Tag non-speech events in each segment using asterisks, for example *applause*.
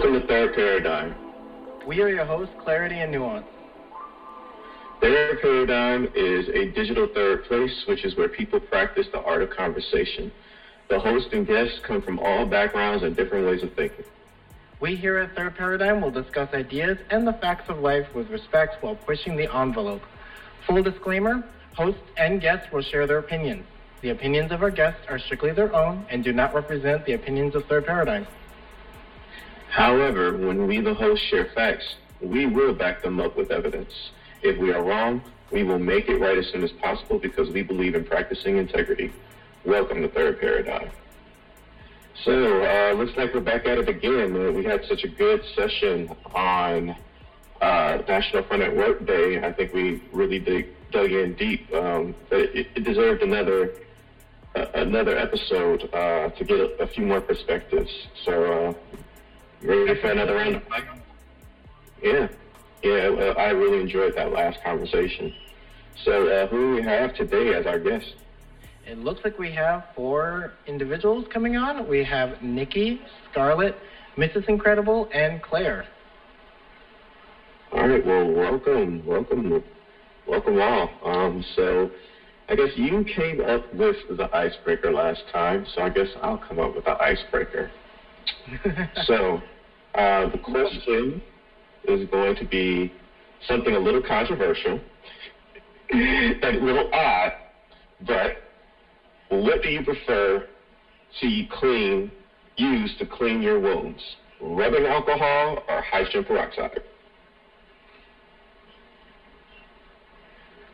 Welcome to Third Paradigm. We are your hosts, Clarity and Nuance. Third Paradigm is a digital third place, which is where people practice the art of conversation. The host and guests come from all backgrounds and different ways of thinking. We here at Third Paradigm will discuss ideas and the facts of life with respect while pushing the envelope. Full disclaimer hosts and guests will share their opinions. The opinions of our guests are strictly their own and do not represent the opinions of Third Paradigm. However, when we, the hosts, share facts, we will back them up with evidence. If we are wrong, we will make it right as soon as possible because we believe in practicing integrity. Welcome to Third Paradigm. So, uh, looks like we're back at it again. Uh, we had such a good session on uh, National Fun at Work Day. I think we really dig, dug in deep. Um, it, it deserved another uh, another episode uh, to get a, a, few more perspectives. So, uh, ready for another round? Yeah, yeah. Well, I really enjoyed that last conversation. So, uh, who do we have today as our guest? It looks like we have four individuals coming on. We have Nikki, Scarlett, Mrs. Incredible, and Claire. All right. Well, welcome, welcome, welcome all. Um, so, I guess you came up with the icebreaker last time, so I guess I'll come up with the icebreaker. *laughs* so, uh, the question is going to be something a little controversial *laughs* and a little odd, but what do you prefer to clean, use to clean your wounds? Rubbing alcohol or hydrogen peroxide?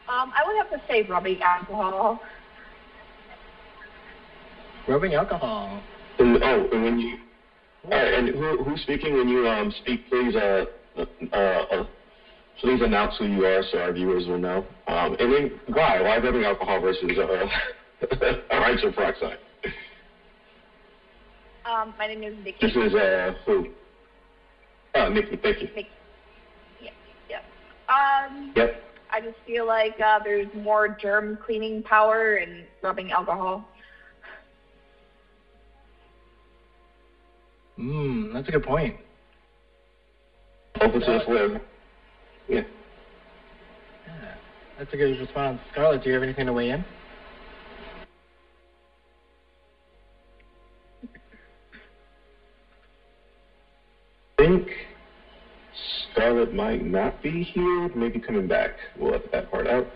Um, I would have to say rubbing alcohol. Rubbing alcohol. And, oh, and when you, and who, who's speaking when you um, speak, please, uh, uh, uh, please announce who you are so our viewers will know. Um, and then why? Why rubbing alcohol versus uh, *laughs* hydrogen peroxide? Um, my name is Nikki. This is uh, who? Oh, Nikki, thank you. Nikki. Yeah, yeah. Um, yep. I just feel like uh, there's more germ cleaning power in rubbing alcohol. Mmm, that's a good point. Open the flame. Yeah. Yeah, that's a good response. Scarlett, do you have anything to weigh in? I think Scarlett might not be here, maybe coming back. We'll let that part out.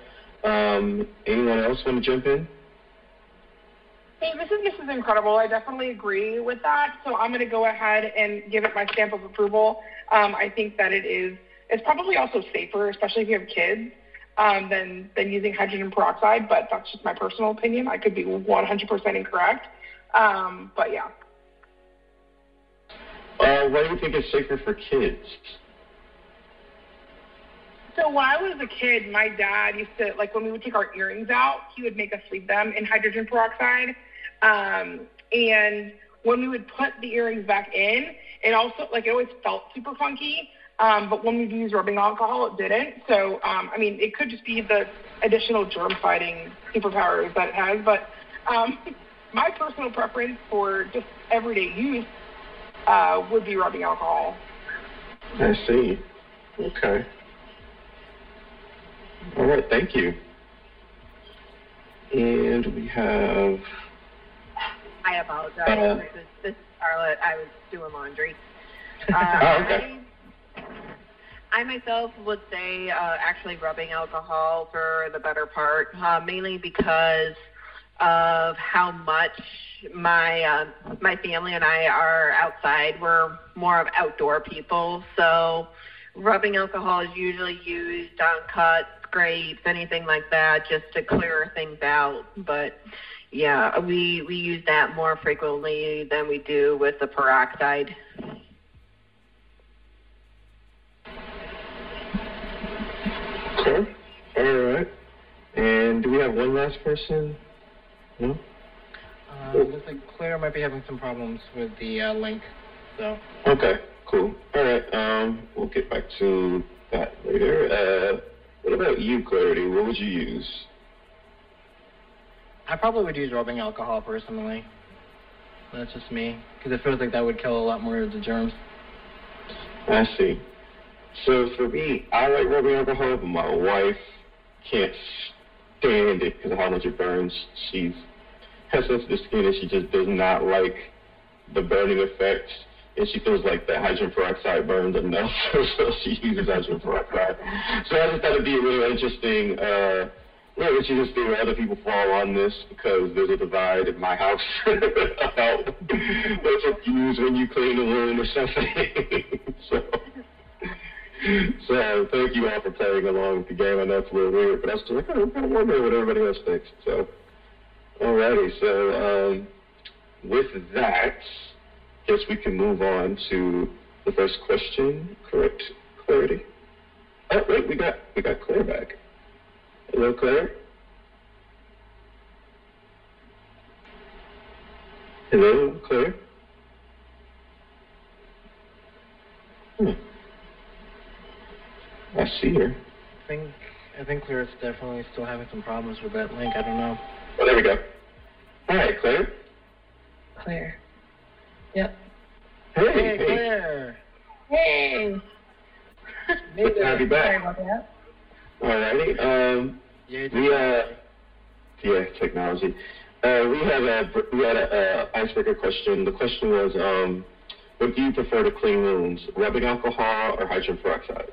Um, anyone else want to jump in? Hey, this is Mrs. Incredible. I definitely agree with that. So I'm going to go ahead and give it my stamp of approval. Um, I think that it is. It's probably also safer, especially if you have kids, um, than than using hydrogen peroxide. But that's just my personal opinion. I could be 100% incorrect. Um, but yeah. Uh, why do you think it's safer for kids? So when I was a kid, my dad used to like when we would take our earrings out, he would make us leave them in hydrogen peroxide. Um, and when we would put the earrings back in, it also like it always felt super funky. Um, but when we use rubbing alcohol, it didn't. So um, I mean, it could just be the additional germ fighting superpowers that it has. But um, *laughs* my personal preference for just everyday use uh, would be rubbing alcohol. I see. Okay. All right, thank you. And we have. I apologize. Uh, this, is, this is Scarlett. I was doing laundry. *laughs* Uh, oh, okay. I, I myself would say uh, actually rubbing alcohol for the better part, uh, mainly because of how much my uh, my family and I are outside. We're more of outdoor people, so rubbing alcohol is usually used on cuts, scrapes, anything like that, just to clear things out. But yeah, we we use that more frequently than we do with the peroxide. Okay. All right. And do we have one last person? No. Uh, looks like Claire might be having some problems with the uh, link. So. Okay. Cool. All right. Um, we'll get back to that later. Uh, what about you, Clarity? What would you use? I probably would use rubbing alcohol personally. That's just me because it feels like that would kill a lot more of the germs. I see. So for me, I like rubbing alcohol, but my wife can't stand it because of how much it burns. She's has sensitive skin and she just does not like the burning effects. And she feels like the hydrogen peroxide burns enough, *laughs* so she uses hydrogen peroxide. So I just thought it'd be a really interesting, uh, really interesting thing where other people fall on this because there's a divide in my house about what you use when you clean the room or something. *laughs* so. So thank you all for playing along with the game. I know it's a little weird, but I was just like, oh, I kind of wonder what everybody else thinks. So, alrighty. So um, with that, I guess we can move on to the first question. Correct clarity. Oh wait, we got we got Claire back. Hello, Claire. Hello, Claire. Hmm. I see her. I think I think Claire's definitely still having some problems with that link. I don't know. Oh, there we go. All right, Claire. Claire. Yep. Hey, Hey, hey. Claire. Hey. Good to have you Sorry back. about that. Alrighty. Um, Yeah, we uh, yeah, technology. Uh, we had a we had a, a icebreaker question. The question was, um, what do you prefer to clean rooms, rubbing alcohol or hydrogen peroxide?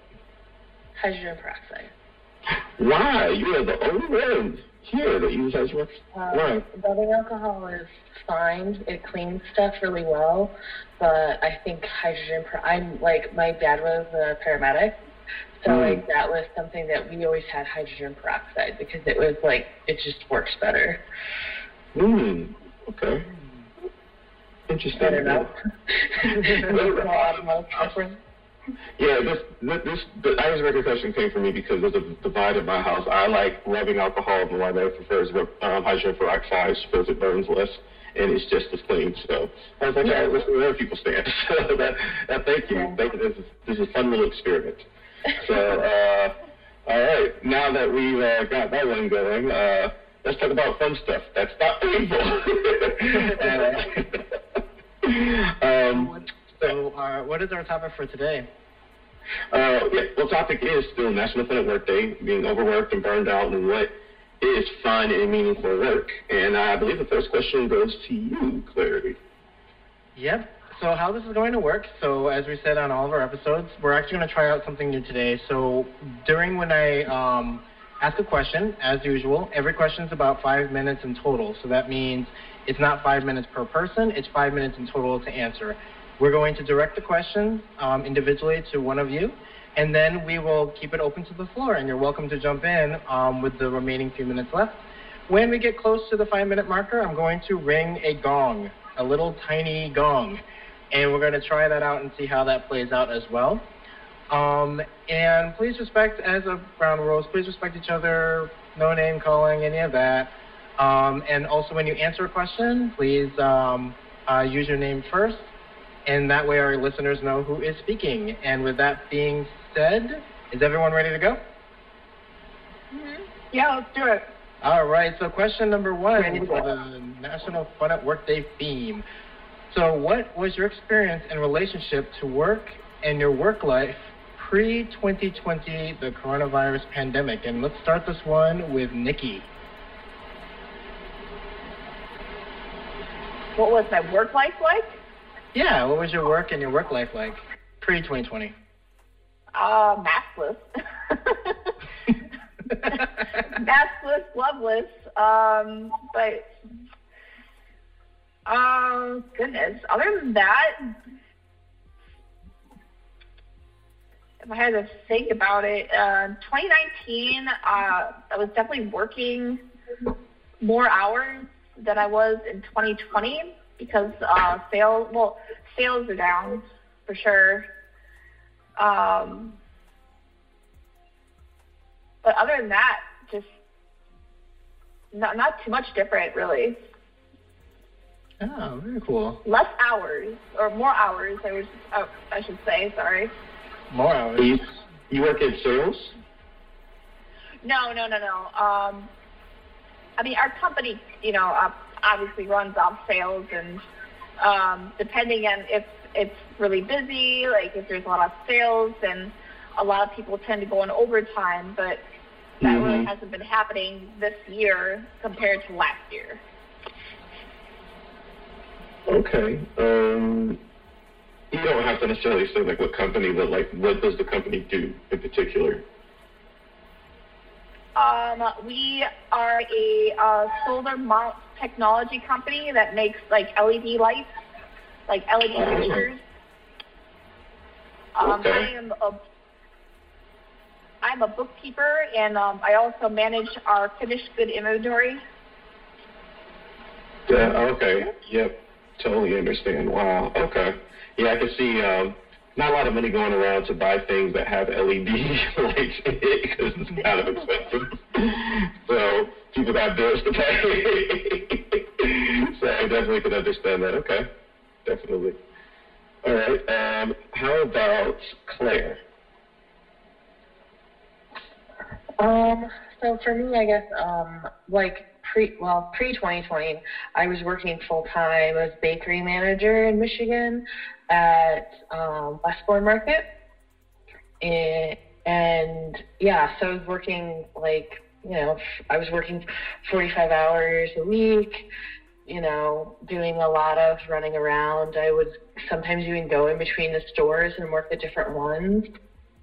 Hydrogen peroxide. *laughs* Why? You are the only one here that uses hydrogen peroxide. Why? Rubbing alcohol is fine. It cleans stuff really well, but I think hydrogen. Per- I'm like my dad was a paramedic, so Mm. like that was something that we always had hydrogen peroxide because it was like it just works better. Hmm. Okay. Interesting. I don't know. Makes a lot of most difference. Yeah, this this, this the icebreaker question came for me because there's a divide in my house. I like rubbing alcohol, but my wife prefers um, hydrogen peroxide. Feels it burns less, and it's just as clean. So I was like, Yeah. yeah, listen to where people stand. *laughs* so that, that, thank you, Yeah. thank you. This is this is a fun little experiment. So uh, all right, now that we've uh, got that one going, uh, let's talk about fun stuff. That's not painful. *laughs* uh, um, So, uh, what is our topic for today? uh, yeah, well, topic is still National Fun at Work Day, being overworked and burned out, and what is fun and meaningful work. And I believe the first question goes to you, Clarity. Yep. So how this is going to work, so as we said on all of our episodes, we're actually going to try out something new today. So during when I um, ask a question, as usual, every question is about five minutes in total. So that means it's not five minutes per person, it's five minutes in total to answer. We're going to direct the questions um, individually to one of you, and then we will keep it open to the floor, and you're welcome to jump in um, with the remaining few minutes left. When we get close to the five minute marker, I'm going to ring a gong, a little tiny gong. And we're going to try that out and see how that plays out as well. Um, and please respect, as a ground rules, please respect each other, no name calling, any of that. Um, and also, when you answer a question, please um, uh, use your name first, and that way our listeners know who is speaking. And with that being said, is everyone ready to go? Yeah, let's do it. All right, so question number one for the National Fun at Work Day theme. So, what was your experience in relationship to work and your work life pre 2020, the coronavirus pandemic? And let's start this one with Nikki. What was my work life like? Yeah, what was your work and your work life like pre 2020? Uh, maskless. *laughs* *laughs* maskless, loveless. Um, but, um, goodness. Other than that, if I had to think about it, uh, 2019, uh, I was definitely working more hours than I was in 2020 because uh, sales, well, sales are down for sure. Um, but other than that, just not not too much different, really. Oh, very cool. Less hours or more hours. I was, oh, I should say. Sorry. More hours. You, you work in sales? No, no, no, no. Um, I mean, our company, you know, uh, obviously runs off sales and um, depending on if it's really busy, like if there's a lot of sales, and a lot of people tend to go on overtime, but that Mhm. really hasn't been happening this year compared to last year. Okay. Um, you don't have to necessarily say like what company, but like what does the company do in particular? Um, we are a uh, solar mount technology company that makes like LED lights, like LED Oh. fixtures. Um, Okay. I am a I'm a bookkeeper, and um, I also manage our finished good inventory. Yeah. Okay. Yep. Totally understand. Wow. Okay. Yeah, I can see. Um, not a lot of money going around to buy things that have LED lights in it *laughs* because it's kind of expensive. so people got bills to pay. *laughs* so I definitely can understand that. Okay. Definitely. All right. Um, how about Claire? Um, so for me, I guess, um, like pre, well, pre 2020, I was working full time as bakery manager in Michigan at um, Westborn Market, and, and yeah, so I was working like you know, I was working 45 hours a week. You know, doing a lot of running around. I would sometimes even go in between the stores and work at different ones.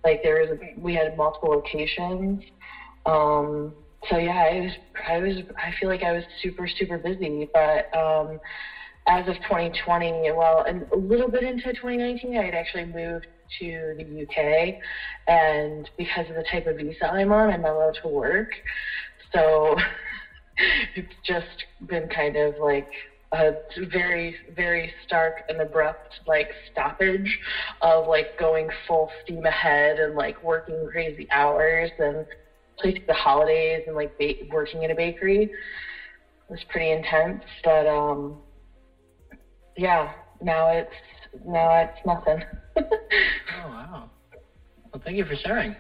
Like there was, we had multiple locations. Um, so yeah, I was, I was, I feel like I was super, super busy. But um, as of 2020, well, and a little bit into 2019, I had actually moved to the UK, and because of the type of visa I'm on, I'm allowed to work. So *laughs* it's just been kind of like a very, very stark and abrupt like stoppage of like going full steam ahead and like working crazy hours and the holidays and like ba- working in a bakery was pretty intense but um yeah now it's now it's nothing *laughs* Oh wow. Well, thank you for sharing.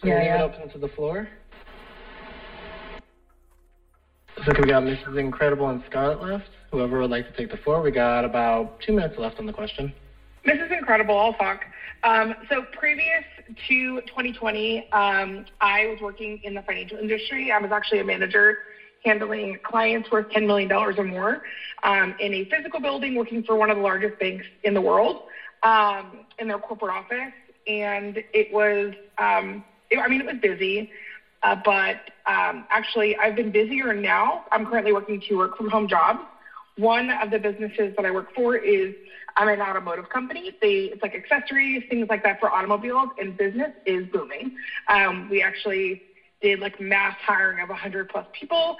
So Yeah, leave yeah. it open to the floor. Looks like we got Mrs. Incredible and Scarlet left. Whoever would like to take the floor, we got about two minutes left on the question. This is incredible. I'll talk. Um, so previous to 2020, um, I was working in the financial industry. I was actually a manager handling clients worth $10 million or more um, in a physical building working for one of the largest banks in the world um, in their corporate office. And it was, um, it, I mean, it was busy. Uh, but um, actually, I've been busier now. I'm currently working two work from home jobs. One of the businesses that I work for is I'm an automotive company. They it's like accessories, things like that for automobiles, and business is booming. Um, we actually did like mass hiring of 100 plus people,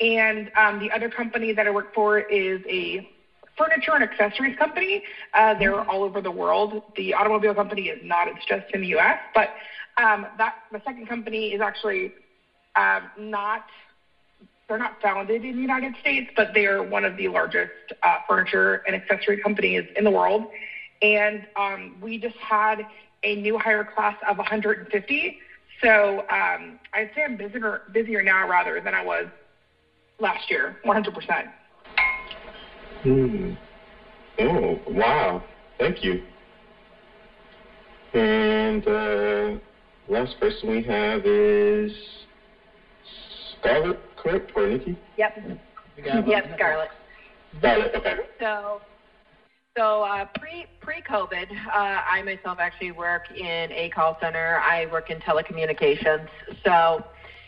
and um, the other company that I work for is a furniture and accessories company. Uh, they're all over the world. The automobile company is not; it's just in the U.S. But um, that the second company is actually um, not they're not founded in the United States, but they are one of the largest uh, furniture and accessory companies in the world. And um, we just had a new hire class of 150. So um, I'd say I'm busier, busier now rather than I was last year, 100%. Hmm. Oh, wow. Thank you. And uh, last person we have is Scarlett, correct? Or Nikki? Yep. We got about Yep, a minute. Scarlett. Scarlett, okay. So, so uh, pre pre COVID, uh, I myself actually work in a call center. I work in telecommunications. So,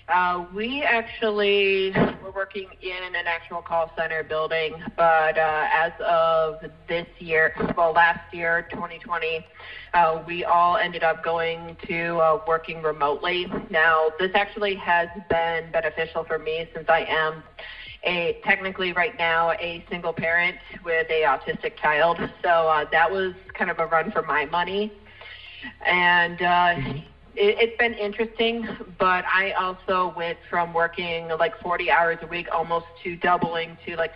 uh, we actually were working in an actual call center building, but uh, as of this year, well, last year, 2020, uh, we all ended up going to uh, working remotely. Now, this actually has been beneficial for me since I am a technically right now a single parent with a autistic child. So uh, that was kind of a run for my money, and uh, it, it's been interesting. But I also went from working like 40 hours a week almost to doubling to like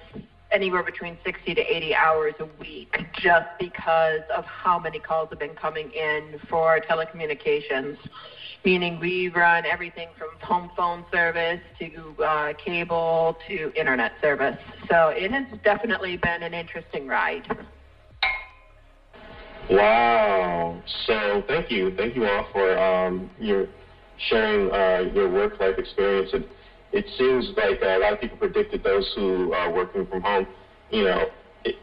anywhere between 60 to 80 hours a week just because of how many calls have been coming in for telecommunications. Meaning we run everything from home phone service to uh, cable to internet service. So it has definitely been an interesting ride. Wow. So thank you. Thank you all for um, your sharing uh, your work life experience. And it seems like a lot of people predicted those who are working from home, you know, it,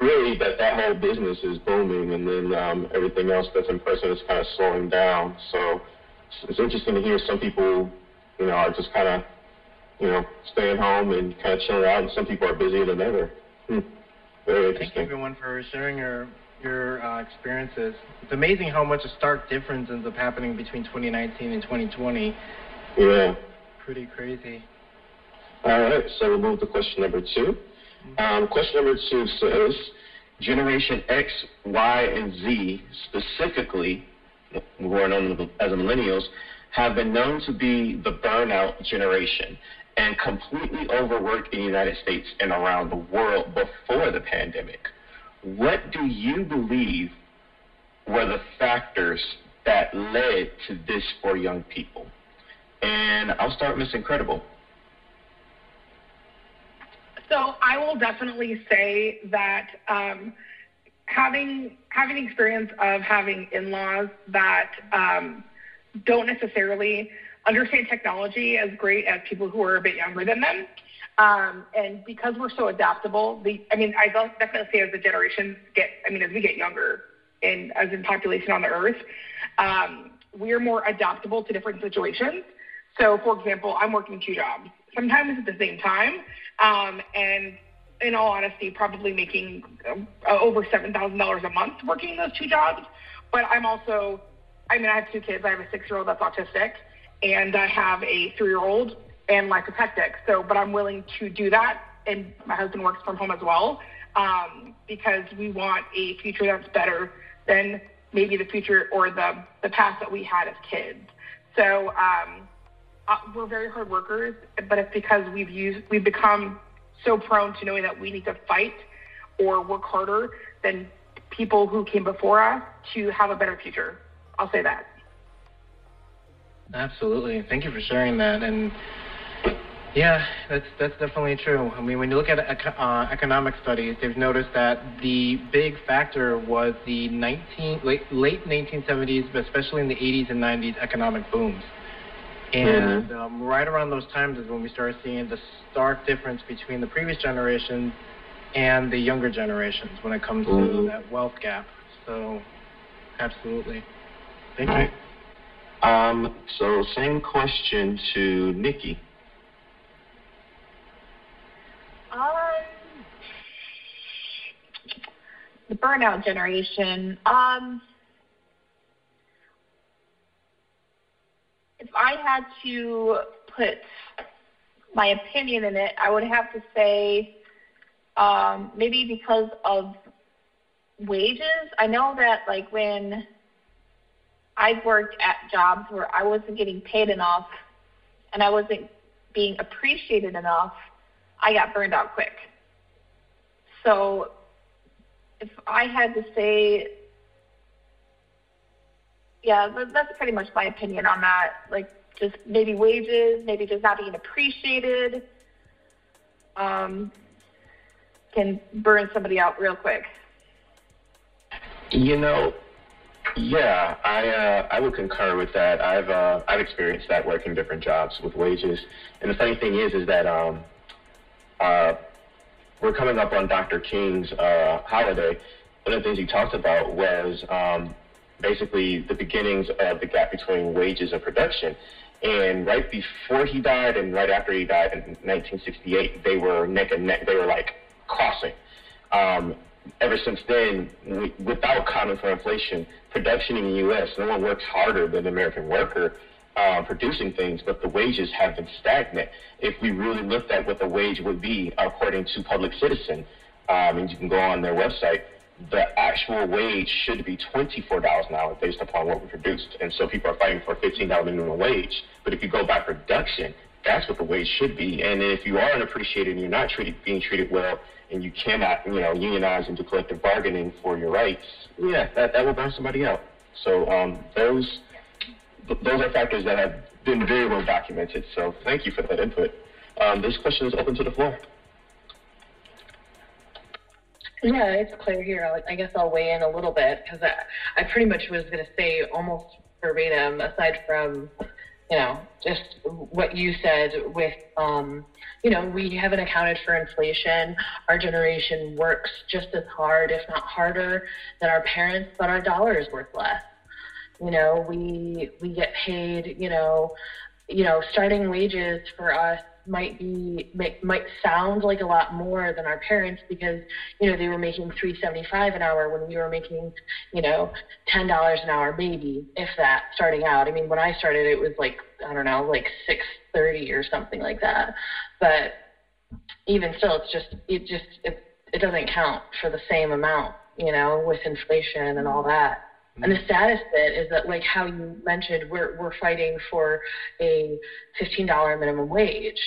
really that that whole business is booming, and then um, everything else that's in person is kind of slowing down. So it's, it's interesting to hear some people, you know, are just kind of, you know, staying home and kind of chilling out, and some people are busier than ever. Hmm. Very interesting. Thank you, everyone, for sharing your your uh, experiences. It's amazing how much a stark difference ends up happening between 2019 and 2020. Yeah. Pretty crazy. All right, so we'll move to question number 2 um, question number two says Generation X, Y, and Z, specifically, who are known as millennials, have been known to be the burnout generation and completely overworked in the United States and around the world before the pandemic. What do you believe were the factors that led to this for young people? And I'll start Miss Incredible. So I will definitely say that um, having having experience of having in-laws that um, don't necessarily understand technology as great as people who are a bit younger than them. Um, and because we're so adaptable, the I mean, I definitely say as the generations get, I mean, as we get younger, and as in population on the earth, um, we are more adaptable to different situations. So, for example, I'm working two jobs, sometimes at the same time, um, and in all honesty, probably making uh, over seven thousand dollars a month working those two jobs. But I'm also, I mean, I have two kids. I have a six-year-old that's autistic, and I have a three-year-old, and is. So, but I'm willing to do that, and my husband works from home as well, um, because we want a future that's better than maybe the future or the the past that we had as kids. So. Um, uh, we're very hard workers, but it's because we've used we've become so prone to knowing that we need to fight or work harder than people who came before us to have a better future. I'll say that. Absolutely. Thank you for sharing that. And yeah, that's that's definitely true. I mean, when you look at uh, economic studies, they've noticed that the big factor was the 19 late, late 1970s, but especially in the 80s and 90s economic booms. And mm-hmm. um, right around those times is when we started seeing the stark difference between the previous generation and the younger generations when it comes mm-hmm. to that wealth gap. So, absolutely. Thank you. Um, so, same question to Nikki. The burnout generation. Um, if I had to put my opinion in it, I would have to say um, maybe because of wages. I know that like when I've worked at jobs where I wasn't getting paid enough and I wasn't being appreciated enough, I got burned out quick. So if I had to say yeah, that's pretty much my opinion on that. Like, just maybe wages, maybe just not being appreciated, um, can burn somebody out real quick. You know, yeah, I uh, I would concur with that. I've uh, I've experienced that working different jobs with wages, and the funny thing is, is that um, uh, we're coming up on Dr. King's uh, holiday. One of the things he talked about was um, basically the beginnings of the gap between wages and production. And right before he died and right after he died in 1968, they were neck and neck. They were like crossing. Um, ever since then, we, without common for inflation, production in the U.S., no one works harder than the American worker uh, producing things, but the wages have been stagnant. If we really looked at what the wage would be according to Public Citizen, um, and you can go on their website, the actual wage should be $24 an hour based upon what we produced. And so people are fighting for $15 minimum wage. But if you go by production, that's what the wage should be. And if you are unappreciated and you're not treated, being treated well, and you cannot, you know, unionize and do collective bargaining for your rights, yeah, that, that will burn somebody out. So um, those those are factors that have been very well documented. So thank you for that input. Um, this question is open to the floor. Yeah, it's clear here. I, guess I'll weigh in a little bit because I, I pretty much was going to say almost verbatim, aside from, you know, just what you said with, um, you know, we haven't accounted for inflation. Our generation works just as hard, if not harder, than our parents, but our dollar is worth less. You know, we we get paid, you know, you know, starting wages for us might be make, might sound like a lot more than our parents because you know they were making 375 an hour when we were making you know ten dollars an hour maybe if that starting out. I mean when i started it was like i don't know like 630 or something like that. But even still it's just it just it, it doesn't count for the same amount you know with inflation and all that and the saddest bit is that, like how you mentioned, we're we're fighting for a fifteen dollar minimum wage,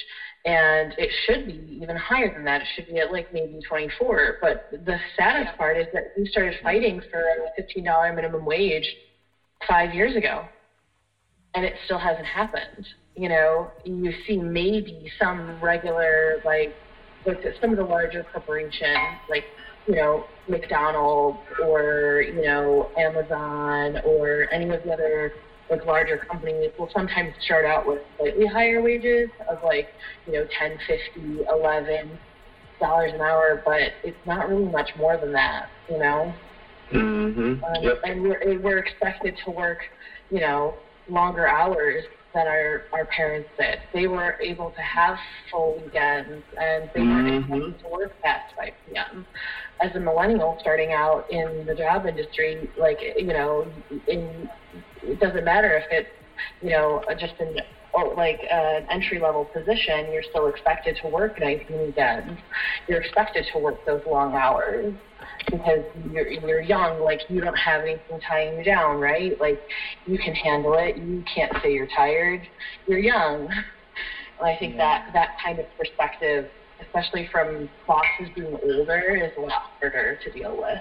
and it should be even higher than that. It should be at like maybe twenty four. But the saddest part is that we started fighting for a fifteen dollar minimum wage five years ago, and it still hasn't happened. You know, you see maybe some regular like some of the larger corporations like you know, McDonald's or, you know, Amazon or any of the other like larger companies will sometimes start out with slightly higher wages of like, you know, 10, 50, 11 dollars an hour, but it's not really much more than that, you know? Mm-hmm. Um, yep. And we're, we're expected to work, you know, longer hours than our, our parents did. They were able to have full weekends and they mm-hmm. weren't able to work past 5 p.m as a millennial starting out in the job industry, like you know, in, it doesn't matter if it's you know just an or like uh, an entry level position, you're still expected to work nights and weekends. You're expected to work those long hours because you're you're young. Like you don't have anything tying you down, right? Like you can handle it. You can't say you're tired. You're young. And I think yeah. that that kind of perspective especially from bosses being older, is a lot harder to deal with.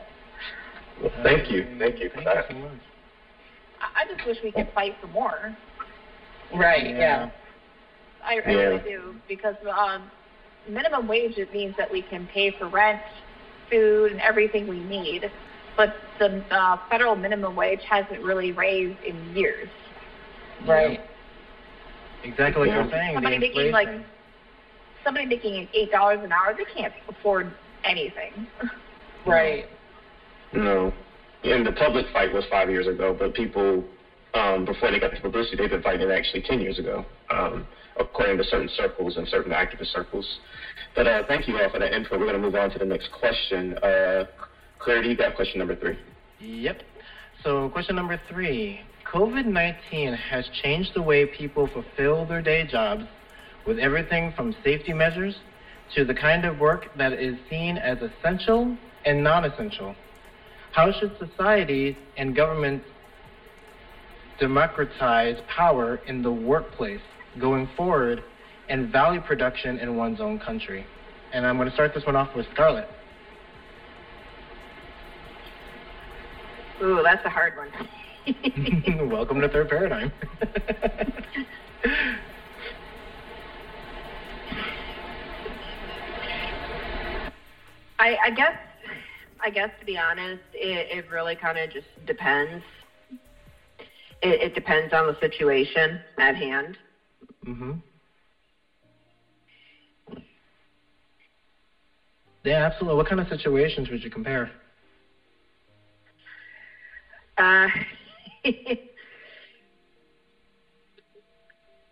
Well, thank you. Thank you for thank that. You so I just wish we could fight for more. Right, yeah. yeah. I, I yeah. really do. Because um, minimum wage, it means that we can pay for rent, food, and everything we need. But the uh, federal minimum wage hasn't really raised in years. Right. Exactly what you're saying. Somebody making like somebody making eight dollars an hour, they can't afford anything. Right. No. And the public fight was five years ago, but people, um, before they got the publicity, they've been fighting actually 10 years ago, um, according to certain circles and certain activist circles. But uh, thank you all for that info. We're going to move on to the next question. Uh, Clarity, you got question number three. Yep. So, question number three COVID 19 has changed the way people fulfill their day jobs with everything from safety measures to the kind of work that is seen as essential and non essential. How should society and government democratize power in the workplace going forward and value production in one's own country? And I'm going to start this one off with Scarlett. Ooh, that's a hard one. *laughs* Welcome to Third Paradigm. *laughs* I, I guess, I guess to be honest, it, it really kind of just depends. It, it depends on the situation at hand. Mm-hmm. Yeah, absolutely. What kind of situations would you compare? Uh, *laughs*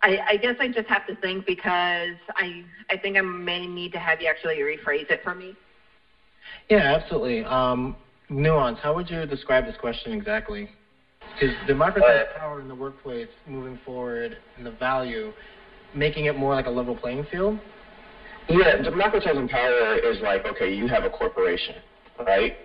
I, I guess I just have to think because I I think I may need to have you actually rephrase it for me. Yeah, absolutely. Um, nuance. How would you describe this question exactly? Because democratized uh, power in the workplace moving forward and the value, making it more like a level playing field? Yeah, democratizing power is like, okay, you have a corporation, right?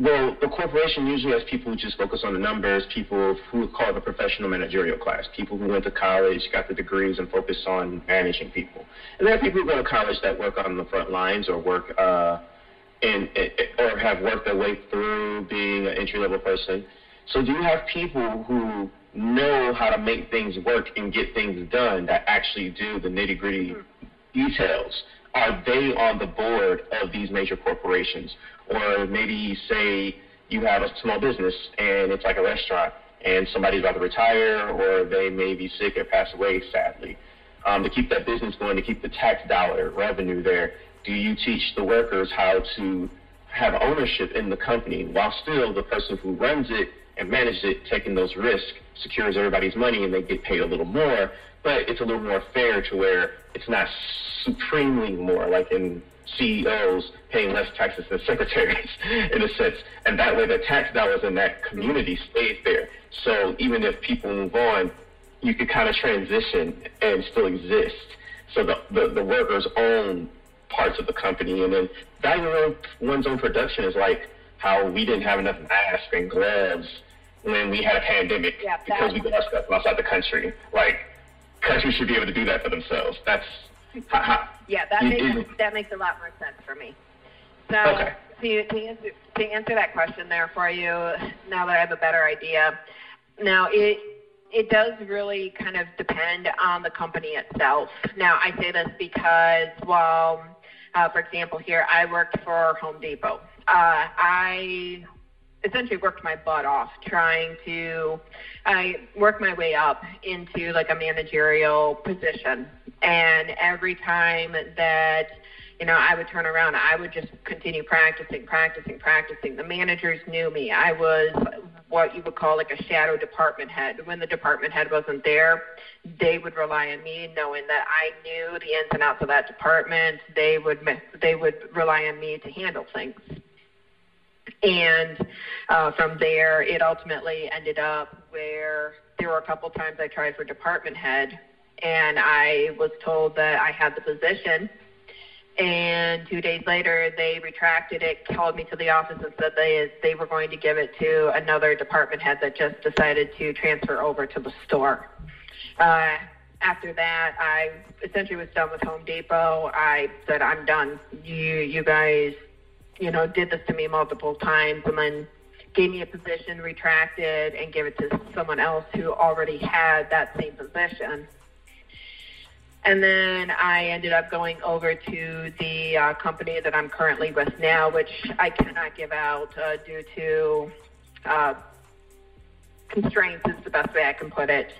well, the corporation usually has people who just focus on the numbers, people who call the professional managerial class, people who went to college, got the degrees, and focus on managing people. And there are people who go to college that work on the front lines or work uh, in, or have worked their way through being an entry level person. So do you have people who know how to make things work and get things done that actually do the nitty gritty details? Are they on the board of these major corporations? Or maybe say you have a small business and it's like a restaurant and somebody's about to retire or they may be sick or pass away, sadly. Um, to keep that business going, to keep the tax dollar revenue there, do you teach the workers how to have ownership in the company while still the person who runs it and manages it taking those risks secures everybody's money and they get paid a little more, but it's a little more fair to where it's not supremely more like in CEOs paying less taxes than *laughs* secretaries in a sense. And that way the tax dollars in that community stays there. So even if people move on, you could kind of transition and still exist. So the, the, the workers own parts of the company and then valuing one's own production is like how we didn't have enough masks and gloves when we had a pandemic yeah, because we got stuff outside the country. Like countries should be able to do that for themselves. That's how, how, yeah, that makes that makes a lot more sense for me. So okay. to, to answer to answer that question there for you, now that I have a better idea, now it it does really kind of depend on the company itself. Now I say this because while uh, for example here I worked for Home Depot. Uh, I essentially worked my butt off trying to I work my way up into like a managerial position. And every time that you know I would turn around I would just continue practicing practicing practicing. The managers knew me. I was what you would call like a shadow department head. When the department head wasn't there they would rely on me knowing that I knew the ins and outs of that department. They would they would rely on me to handle things and uh, from there, it ultimately ended up where there were a couple times I tried for department head, and I was told that I had the position. And two days later, they retracted it, called me to the office, and said they they were going to give it to another department head that just decided to transfer over to the store. Uh, after that, I essentially was done with Home Depot. I said, "I'm done. You you guys you know, did this to me multiple times and then gave me a position, retracted, and gave it to someone else who already had that same position. And then I ended up going over to the uh, company that I'm currently with now, which I cannot give out uh, due to uh, constraints, is the best way I can put it,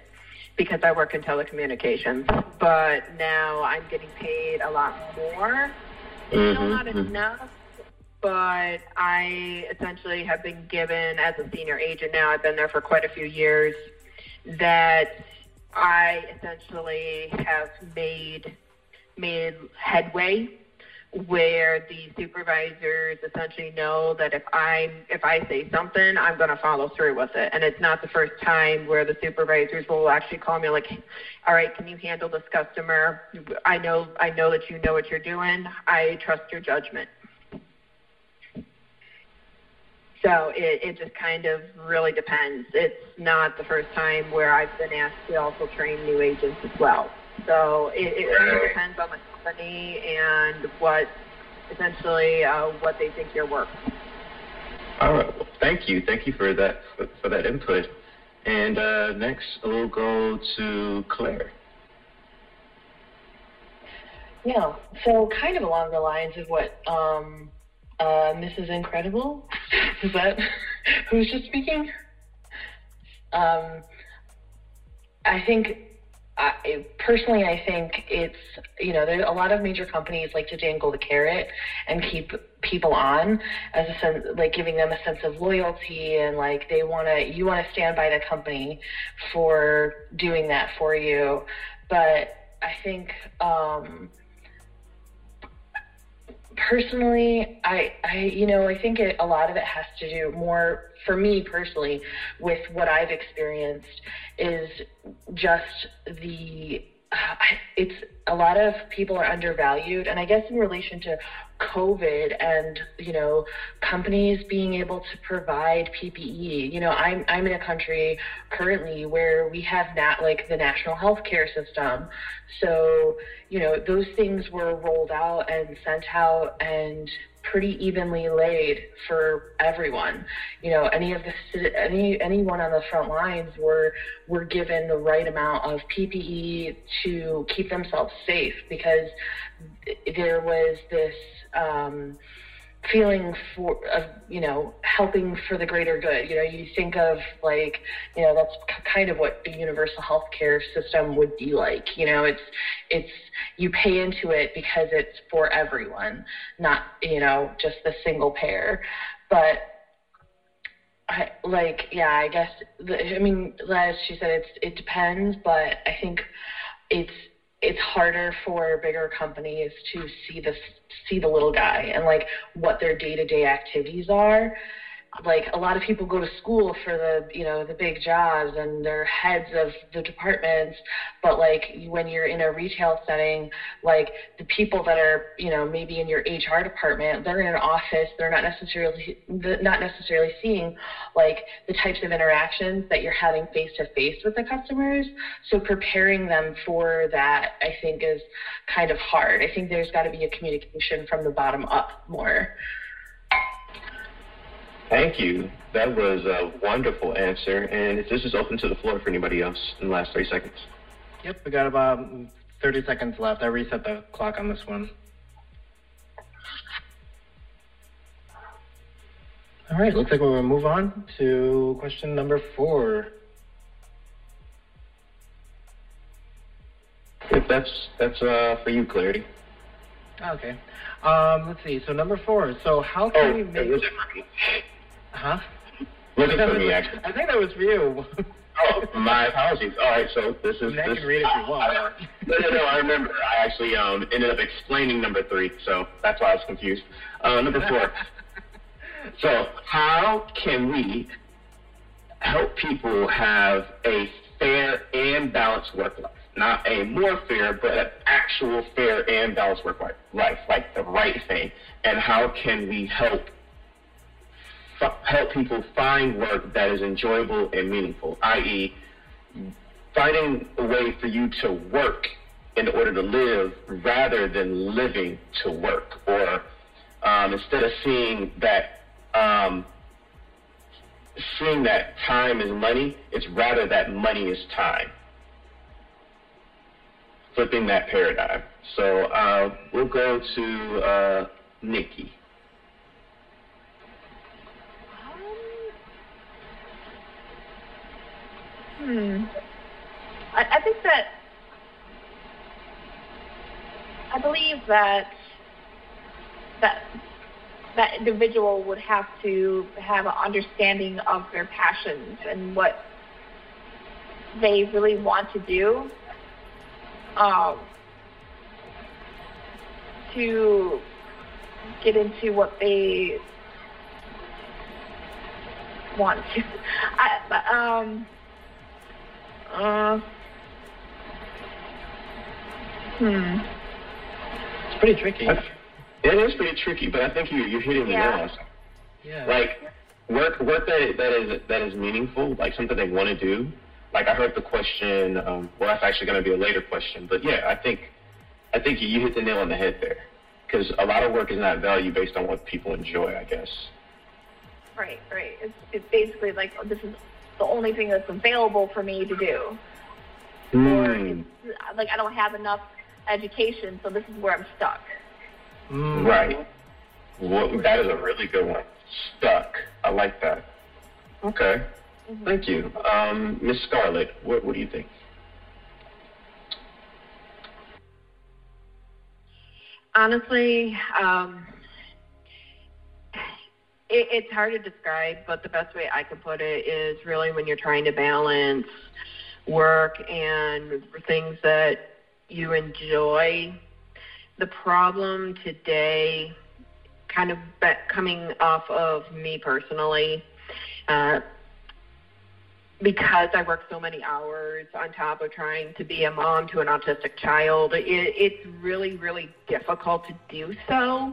because I work in telecommunications. But now I'm getting paid a lot more. Mm-hmm. Still not enough but I essentially have been given as a senior agent now, I've been there for quite a few years, that I essentially have made made headway where the supervisors essentially know that if I if I say something, I'm going to follow through with it. And it's not the first time where the supervisors will actually call me like, "All right, can you handle this customer? I know I know that you know what you're doing. I trust your judgment." So it, it just kind of really depends. It's not the first time where I've been asked to also train new agents as well. So it, it kind of depends on the company and what essentially uh, what they think you're worth. All right. Well, thank you. Thank you for that for, for that input. And uh, next, we'll go to Claire. Yeah. So kind of along the lines of what um, uh, Mrs. Incredible. *laughs* Is that who's just speaking? Um, I think, I, personally, I think it's, you know, there, a lot of major companies like to dangle the carrot and keep people on as a sense, like giving them a sense of loyalty and like they want to, you want to stand by the company for doing that for you. But I think, um, personally, I, I, you know, I think it, a lot of it has to do more for me personally with what I've experienced is just the *sighs* it's a lot of people are undervalued and i guess in relation to covid and you know companies being able to provide ppe you know i'm i'm in a country currently where we have not like the national health care system. So you know those things were rolled out and sent out and pretty evenly laid for everyone. You know, any of the any anyone on the front lines were were given the right amount of PPE to keep themselves safe because there was this. Um, feeling for of you know helping for the greater good. You know you think of like you know that's kind of what the universal health care system would be like. You know it's it's you pay into it because it's for everyone not you know just the single payer. But I, like yeah i guess the, i mean as she said it's it depends but i think it's it's harder for bigger companies to see the see the little guy and like what their day to day activities are like a lot of people go to school for the you know the big jobs and they're heads of the departments. But like when you're in a retail setting like the people that are you know maybe in your hr department they're in an office they're not necessarily not necessarily seeing like the types of interactions that you're having face to face with the customers. So preparing them for that i think is kind of hard. I think there's got to be a communication from the bottom up more Thank you. That was a wonderful answer. And this is open to the floor for anybody else in the last 30 seconds. Yep, we got about 30 seconds left. I reset the clock on this one. All right, looks like we're going to move on to question number four. If that's that's uh, for you, Clarity. Okay. Um, let's see. So number four. So how can oh, we make? Huh? Looking for me, actually. I think that was for you. *laughs* oh, my apologies. All right, so this is. I this, can read it if you want. *laughs* no, no, no. I remember. I actually um, ended up explaining number three, so that's why I was confused. Uh, number four. *laughs* so, how can we help people have a fair and balanced work life? Not a more fair, but an actual fair and balanced work life, like the right thing. And how can we help help people find work that is enjoyable and meaningful, i.e., finding a way for you to work in order to live rather than living to work, or um, instead of seeing that um, seeing that time is money, it's rather that money is time. Flipping that paradigm. So uh, we'll go to uh, Nikki. Hmm. I, I think that I believe that that that individual would have to have an understanding of their passions and what they really want to do um, to get into what they want to. I, um, uh, hmm. It's pretty tricky. It is pretty tricky, but I think you, you're hitting the yeah. nail on something. Yeah. Like work, work that that is that is meaningful, like something they want to do. Like I heard the question. Um, well, that's actually going to be a later question, but yeah, I think I think you hit the nail on the head there, because a lot of work is not valued based on what people enjoy. I guess. Right, right. It's it's basically like oh, this is the only thing that's available for me to do. Mm. Or it's, like I don't have enough education, so this is where I'm stuck. Mm. Right. Well, that is a really good one. Stuck. I like that. Okay. Mm-hmm. Thank you. Um, Miss Scarlett, what, what do you think? Honestly, um, it, it's hard to describe, but the best way I can put it is really when you're trying to balance work and things that you enjoy. The problem today, kind of coming off of me personally, uh, because I work so many hours on top of trying to be a mom to an autistic child, it, it's really, really difficult to do so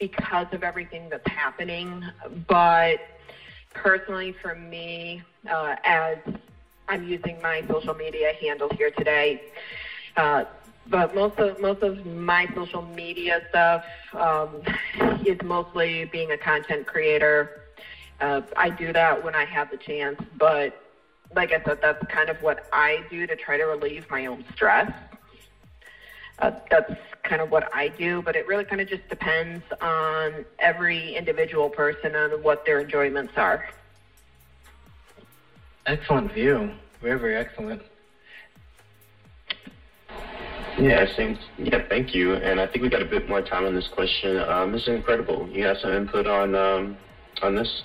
because of everything that's happening. But personally, for me, uh, as I'm using my social media handle here today, uh, but most of most of my social media stuff um, is mostly being a content creator. Uh, I do that when I have the chance, but like I said, that's kind of what I do to try to relieve my own stress. Uh, that's kind of what I do, but it really kind of just depends on every individual person and what their enjoyments are. Excellent view. Very, very excellent. Yeah, same. Yeah, thank you. And I think we got a bit more time on this question. This is Incredible, you have some input on um, on this?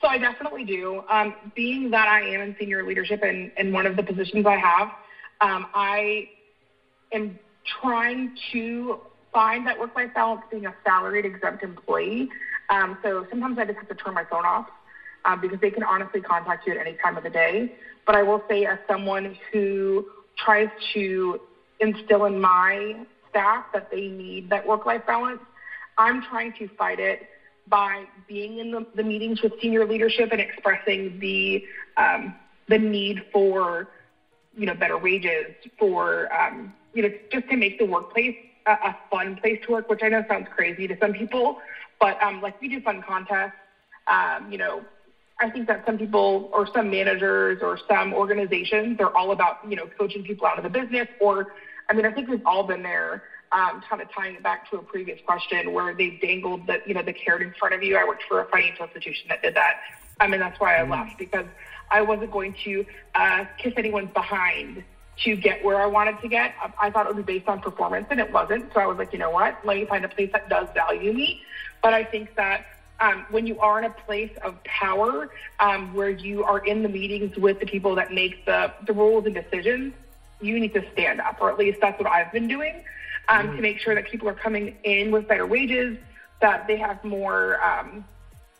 So I definitely do. Um, being that I am in senior leadership and, and one of the positions I have, um, I am trying to find that work-life balance being a salaried exempt employee. Um, so sometimes I just have to turn my phone off um, because they can honestly contact you at any time of the day. But I will say, as someone who tries to instill in my staff that they need that work-life balance, I'm trying to fight it by being in the, the meetings with senior leadership and expressing the um, the need for you know better wages, for um, you know just to make the workplace a, a, fun place to work, which I know sounds crazy to some people, but um, like we do fun contests. Um, you know, I think that some people or some managers or some organizations they're all about you know coaching people out of the business. Or I mean, I think we've all been there um, kind of tying it back to a previous question where they dangled the, you know, the carrot in front of you. I worked for a financial institution that did that. I mean, that's why I mm. left because I wasn't going to uh, kiss anyone's behind to get where I wanted to get. I, thought it would be based on performance, and it wasn't. So I was like, you know what? Let me find a place that does value me. But I think that um, when you are in a place of power, um, where you are in the meetings with the people that make the, the rules and decisions, you need to stand up, or at least that's what I've been doing um, mm. to make sure that people are coming in with better wages, that they have more, um,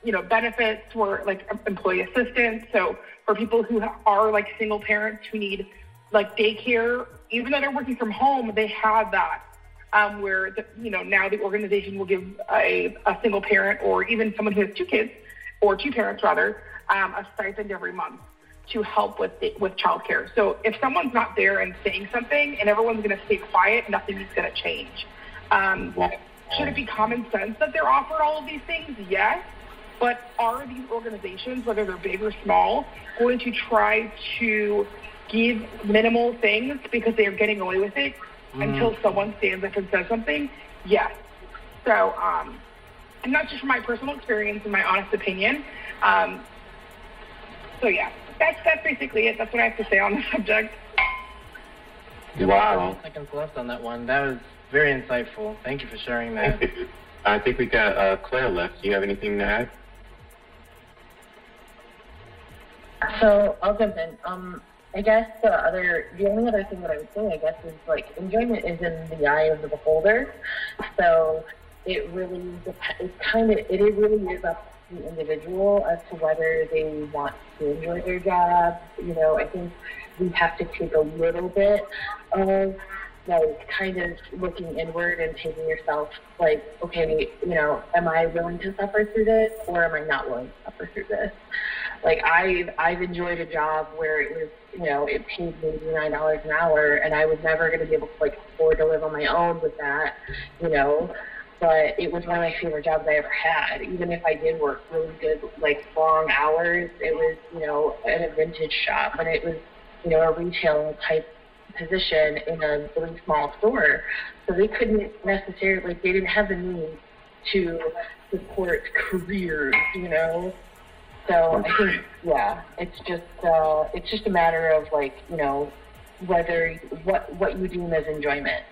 you know, benefits for like employee assistance. So for people who are like single parents who need like daycare, even though they're working from home, they have that. Um, where the, you know now the organization will give a, a single parent or even someone who has two kids or two parents rather um, a stipend every month to help with the, with childcare. So if someone's not there and saying something, and everyone's going to stay quiet, nothing is going to change. Um, should it be common sense that they're offered all of these things? Yes. But are these organizations, whether they're big or small, going to try to give minimal things because they are getting away with it mm. until someone stands up and says something? Yes. So, um, and not just from my personal experience and my honest opinion. Um, so yeah, that's that's basically it. That's what I have to say on the *laughs* subject. Wow. Seconds left on that one. That was very insightful. Thank you for sharing that. *laughs* I think we got uh, Claire left. Do you have anything to add? So I'll jump in. Um, I guess the other, the only other thing that I would say, I guess, is like enjoyment is in the eye of the beholder. So it really, it's kind of, it really is up to the individual as to whether they want to enjoy their job. You know, I think we have to take a little bit of like kind of looking inward and taking yourself like, okay, you know, am I willing to suffer through this or am I not willing to suffer through this? Like I've I've enjoyed a job where it was, you know, it paid maybe nine dollars an hour and I was never gonna be able to like afford to live on my own with that, you know but it was one of my favorite jobs I ever had. Even if I did work really good, like long hours, it was, you know, in a vintage shop and it was, you know, a retail type position in a really small store. So they couldn't necessarily, like, they didn't have the means to support careers, you know. So I think, yeah, it's just, uh, it's just a matter of like, you know, whether what what you deem as enjoyment.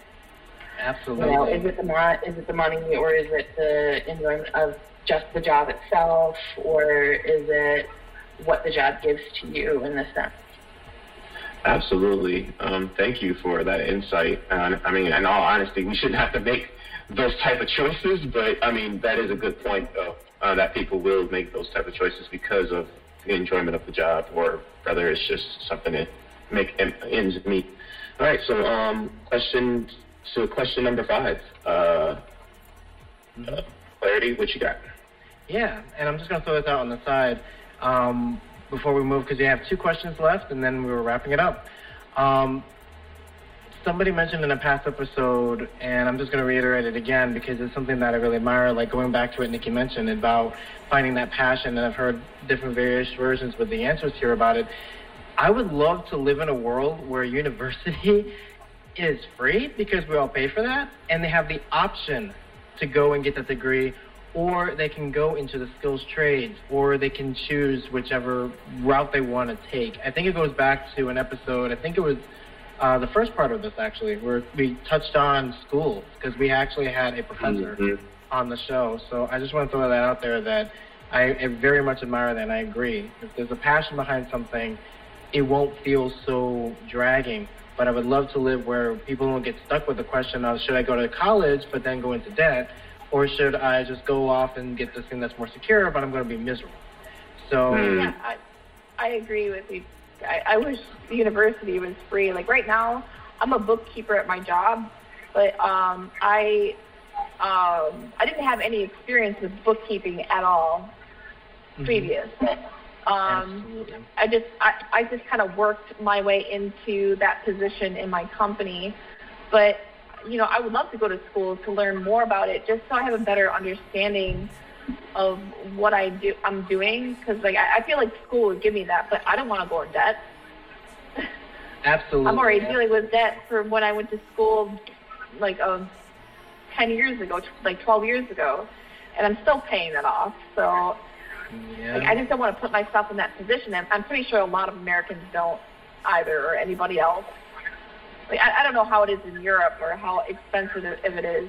Absolutely. You know, is it the mo- is it the money or is it the enjoyment of just the job itself or is it what the job gives to you in this sense? Absolutely. Um, thank you for that insight. Uh, I mean, in all honesty, we shouldn't have to make those type of choices, but I mean, that is a good point, though, uh, that people will make those type of choices because of the enjoyment of the job or whether it's just something to make ends meet. All right, so um, question so question number five. Uh, uh, clarity, what you got? Yeah, and I'm just going to throw this out on the side um, before we move because we have two questions left, and then we were wrapping it up. Um, somebody mentioned in a past episode, and I'm just going to reiterate it again because it's something that I really admire. Like going back to what Nikki mentioned about finding that passion, and I've heard different various versions with the answers here about it. I would love to live in a world where university *laughs* is free because we all pay for that, and they have the option to go and get that degree, or they can go into the skills trades, or they can choose whichever route they want to take. I think it goes back to an episode, I think it was uh, the first part of this actually, where we touched on schools, because we actually had a professor mm-hmm. on the show. So I just want to throw that out there that I, I very much admire that, and I agree. If there's a passion behind something, it won't feel so dragging but I would love to live where people don't get stuck with the question of should I go to college but then go into debt, or should I just go off and get this thing that's more secure but I'm going to be miserable. So hmm. yeah, I, I agree with you. I, I wish the university was free. Like right now, I'm a bookkeeper at my job, but um, I um, I didn't have any experience with bookkeeping at all mm-hmm. previous. Um, I just I, I just kind of worked my way into that position in my company, but you know I would love to go to school to learn more about it, just so I have a better understanding of what I do I'm doing. Because like I, I feel like school would give me that, but I don't want to go in debt. *laughs* Absolutely. I'm already yeah. dealing with debt from when I went to school, like um, ten years ago, like twelve years ago, and I'm still paying that off. So yeah. Like, I just don't want to put myself in that position. And I'm pretty sure a lot of Americans don't either, or anybody else. Like, I, I don't know how it is in Europe or how expensive it is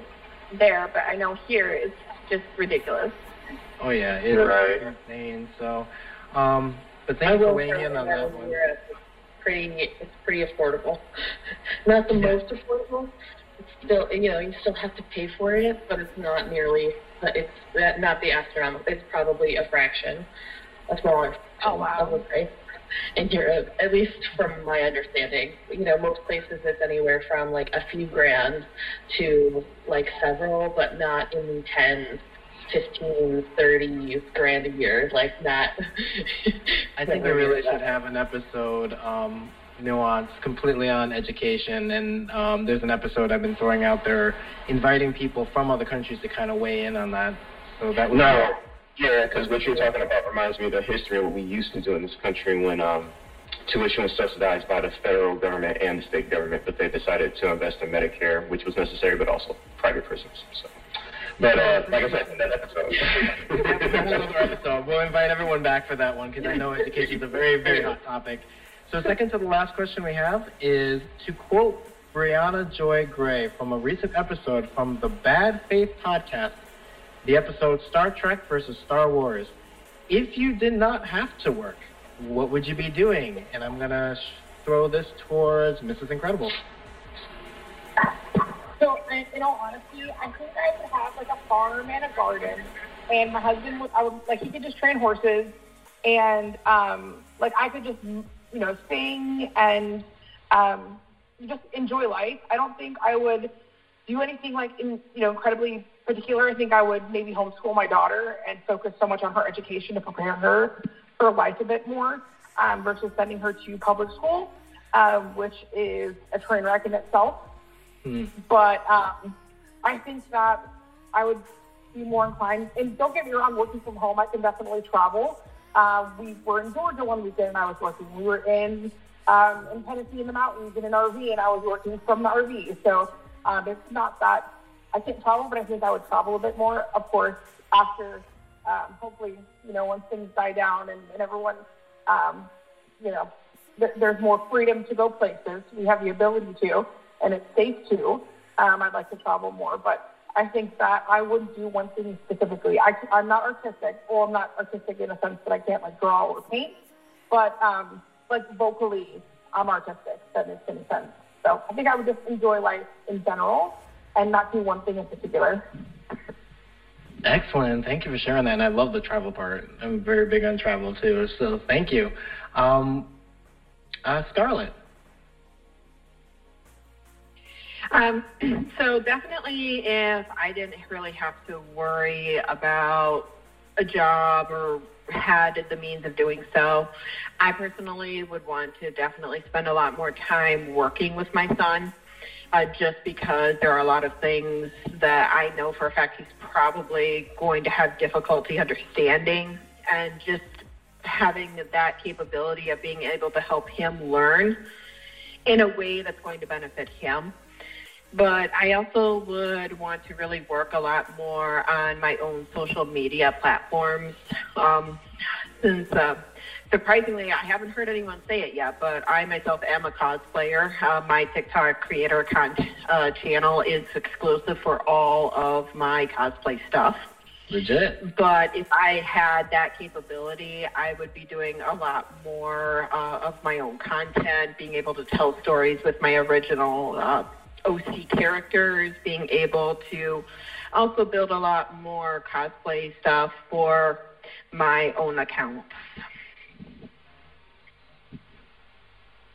there, but I know here it's just ridiculous. Oh yeah, it's right. insane. So, um, but thanks for weighing in on that one. Europe, it's pretty, it's pretty affordable. *laughs* Not the yeah. most affordable. It's still, you know, you still have to pay for it, but it's not nearly but it's not the astronomical. It's probably a fraction, a smaller oh, wow. of the price in Europe, at least from my understanding. You know, most places it's anywhere from like a few grand to like several, but not in the tens. 15, 30 grand a year, like that. I think we really should have an episode um, nuance completely on education. And um, there's an episode I've been throwing out there, inviting people from other countries to kind of weigh in on that. So that was no, yeah, because what you're talking about reminds me of the history of what we used to do in this country when um, tuition was subsidized by the federal government and the state government, but they decided to invest in Medicare, which was necessary, but also private prisons. So. But uh, like I said, that episode. episode. We'll invite everyone back for that one because I know education is a very, very hot topic. So, second to the last question we have is to quote Briahna Joy Gray from a recent episode from the Bad Faith podcast, the episode Star Trek versus Star Wars. If you did not have to work, what would you be doing? And I'm going to throw this towards Mrs. Incredible. So, in all honesty, I think I would have like a farm and a garden, and my husband would, I would like he could just train horses, and um, like I could just you know, sing and um, just enjoy life. I don't think I would do anything like in, you know incredibly particular. I think I would maybe homeschool my daughter and focus so much on her education to prepare her for life a bit more um, versus sending her to public school, um, which is a train wreck in itself. Mm. But um, I think that I would be more inclined. And don't get me wrong, working from home, I can definitely travel. Uh, we were in Georgia one weekend and I was working. We were in um, in Tennessee in the mountains in an RV and I was working from the RV. So um, it's not that I can't travel, but I think I would travel a bit more. Of course, after um, hopefully you know once things die down and, and everyone um, you know th- there's more freedom to go places. We have the ability to, and it's safe to. Um, I'd like to travel more, but I think that I wouldn't do one thing specifically. I, I'm not artistic, or I'm not artistic in a sense that I can't like draw or paint, but um, like vocally, I'm artistic. That makes any sense. So I think I would just enjoy life in general and not do one thing in particular. Excellent. Thank you for sharing that. And I love the travel part. I'm very big on travel too. So thank you. Um, uh, Scarlett. Um, *clears throat* so definitely, if I didn't really have to worry about a job or had the means of doing so, I personally would want to definitely spend a lot more time working with my son. Uh, just because there are a lot of things that I know for a fact he's probably going to have difficulty understanding, and just having that capability of being able to help him learn in a way that's going to benefit him but I also would want to really work a lot more on my own social media platforms. Um, since uh, surprisingly, I haven't heard anyone say it yet, but I myself am a cosplayer. Uh, my TikTok creator content uh, channel is exclusive for all of my cosplay stuff. Legit. But if I had that capability, I would be doing a lot more uh, of my own content, being able to tell stories with my original uh, OC characters, being able to also build a lot more cosplay stuff for my own account.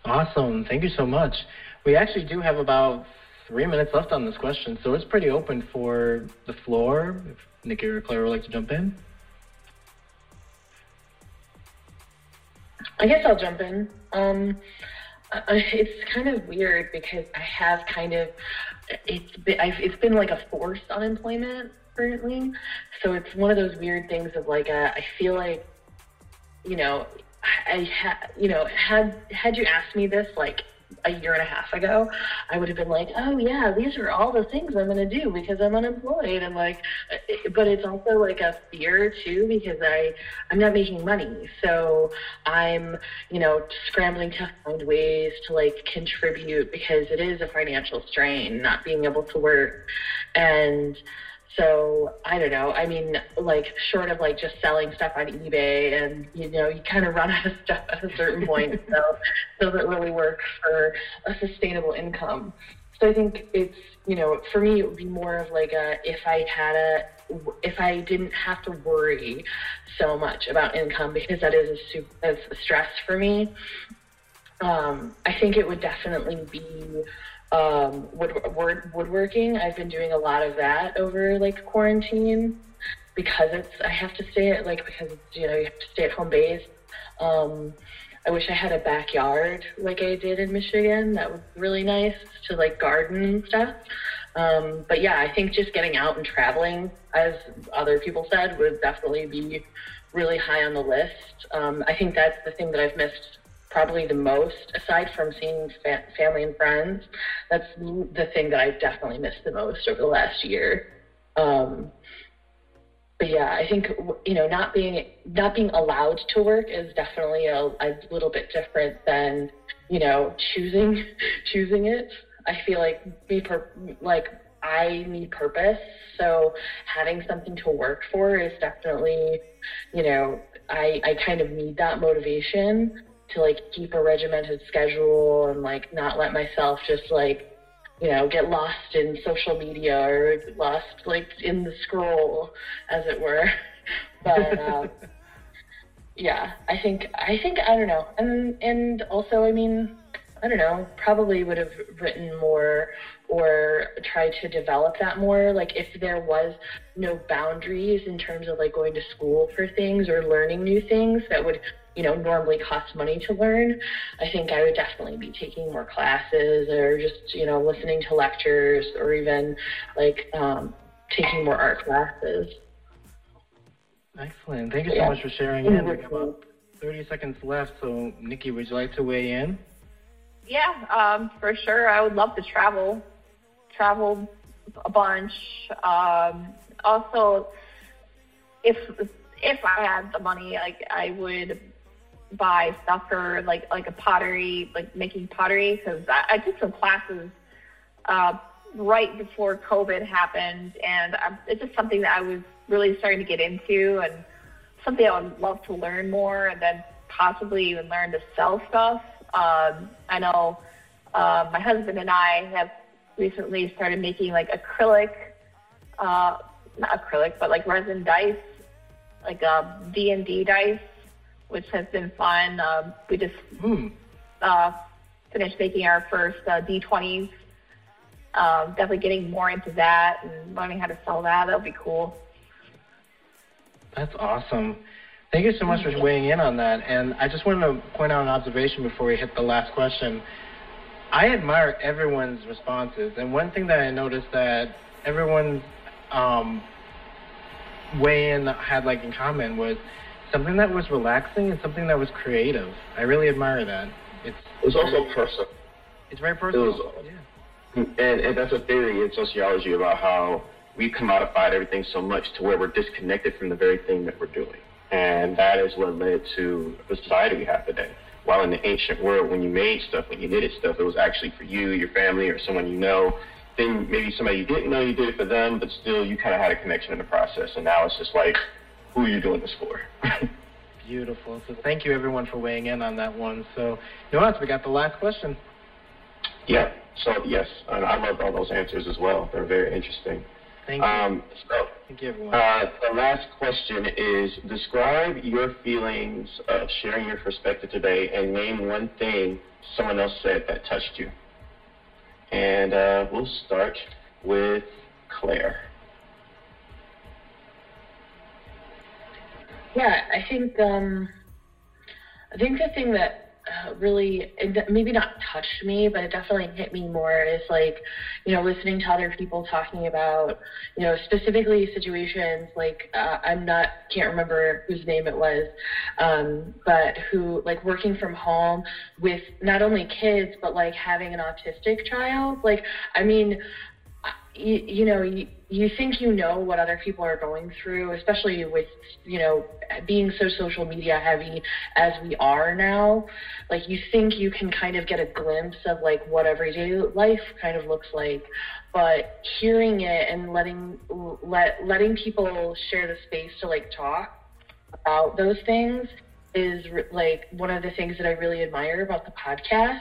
Awesome. Thank you so much. We actually do have about three minutes left on this question, so it's pretty open for the floor. If Nikki or Claire would like to jump in. I guess I'll jump in. Um, it's kind of weird because I have kind of it's been I've, it's been like a forced unemployment currently, so it's one of those weird things of like uh, I feel like you know I had you know had had you asked me this like a year and a half ago, I would have been like, oh yeah, these are all the things I'm going to do because I'm unemployed and like, uh, uh, but it's also like a fear too because I I'm not making money, so I'm you know scrambling to find ways to like contribute because it is a financial strain not being able to work. And so I don't know. I mean, like short of like just selling stuff on eBay, and you know, you kind of run out of stuff at a certain point. so does it really work for a sustainable income. So I think it's you know, for me, it would be more of like a if I had a if I didn't have to worry so much about income because that is a, super, a stress for me. Um, I think it would definitely be um, wood, wood, woodworking. I've been doing a lot of that over like quarantine because it's I have to stay at like because you know you have to stay at home base. Um, I wish I had a backyard like I did in Michigan. That was really nice to like garden and stuff. Um, but yeah, I think just getting out and traveling, as other people said, would definitely be really high on the list. Um, I think that's the thing that I've missed probably the most, aside from seeing fa- family and friends. That's the thing that I've definitely missed the most over the last year. Um, but yeah, I think you know not being not being allowed to work is definitely a, a little bit different than you know choosing *laughs* choosing it. I feel like be per- like I need purpose, so having something to work for is definitely you know I I kind of need that motivation to like keep a regimented schedule and like not let myself just like you know get lost in social media or lost like in the scroll as it were. *laughs* But um, yeah i think i think i don't know. And and also i mean i don't know probably would have written more or try to develop that more like if there was no boundaries in terms of like going to school for things or learning new things that would you know, normally cost money to learn, I think I would definitely be taking more classes or just, you know, listening to lectures or even like um, taking more art classes. Excellent. Thank you so yeah. much for sharing. In. We have about 30 seconds left. So, Nikki, would you like to weigh in? Yeah, um, for sure. I would love to travel, travel a bunch. Um, also, if if I had the money, like I would buy stuff for like like a pottery, like making pottery, because I, I took some classes uh, right before COVID happened, and I, it's just something that I was really starting to get into, and something I would love to learn more, and then possibly even learn to sell stuff. Um, I know uh, my husband and I have recently started making like acrylic uh, not acrylic, but like resin dice, like uh, D and D dice, which has been fun. Uh, we just Hmm. uh, finished making our first uh, D20s. Um, definitely getting more into that and learning how to sell that. That'll be cool. That's awesome. Thank you so much for weighing in on that. And I just wanted to point out an observation before we hit the last question. I admire everyone's responses, and one thing that I noticed that everyone's um, weigh in had like in common was something that was relaxing and something that was creative. I really admire that. It's It was also personal. it's very personal. It was- yeah. And, and that's a theory in sociology about how we commodified everything so much to where we're disconnected from the very thing that we're doing. And that is what led to the society we have today. While in the ancient world, when you made stuff, when you knitted stuff, it was actually for you, your family, or someone you know. Then maybe somebody you didn't know you did it for them, but still you kind of had a connection in the process. And now it's just like, who are you doing this for? *laughs* Beautiful. So thank you everyone for weighing in on that one. So know? We got the last question. yeah. So yes, and I loved all those answers as well. They're very interesting. Thank you. Um, so thank you everyone. Uh, the last question is describe your feelings of sharing your perspective today and name one thing someone else said that touched you. And uh, we'll start with Claire. Yeah, I think um, I think the thing that uh, really maybe not touched me, but it definitely hit me more is like you know listening to other people talking about you know specifically situations like uh, I'm not can't remember whose name it was, um, but who like working from home with not only kids but like having an autistic child. Like I mean you, you know you, you think you know what other people are going through especially with you know being so social media heavy as we are now. Like you think you can kind of get a glimpse of like what everyday life kind of looks like but hearing it and letting let letting people share the space to like talk about those things is like one of the things that I really admire about the podcast.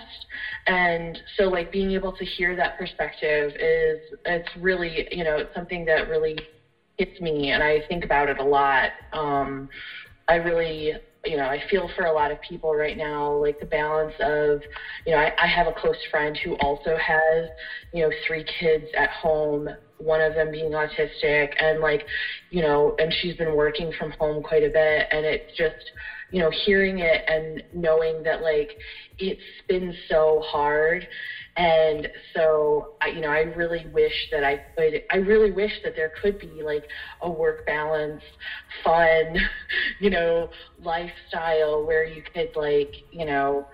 And so like being able to hear that perspective is it's really, you know, it's something that really hits me and I think about it a lot. Um I really you know, I feel for a lot of people right now, like the balance of, you know, I, I have a close friend who also has, you know, three kids at home, one of them being autistic and like, you know, and she's been working from home quite a bit and it's just you know, hearing it and knowing that like it's been so hard. And so, I, you know, I really wish that I could, I really wish that there could be like a work balance, fun, *laughs* you know, lifestyle where you could like, you know,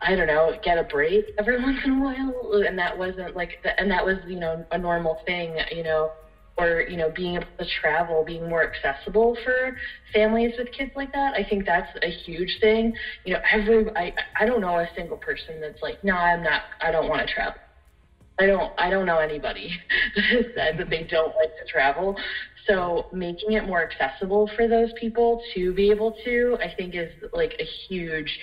I don't know, get a break every *laughs* once in a while. And that wasn't like, the, and that was, you know, a normal thing, you know, or you know being able to travel being more accessible for families with kids like that i think that's a huge thing. You know every i i don't know a single person that's like no i'm not i don't want to travel. I don't i don't know anybody *laughs* that has said that they don't like to travel so making it more accessible for those people to be able to i think is like a huge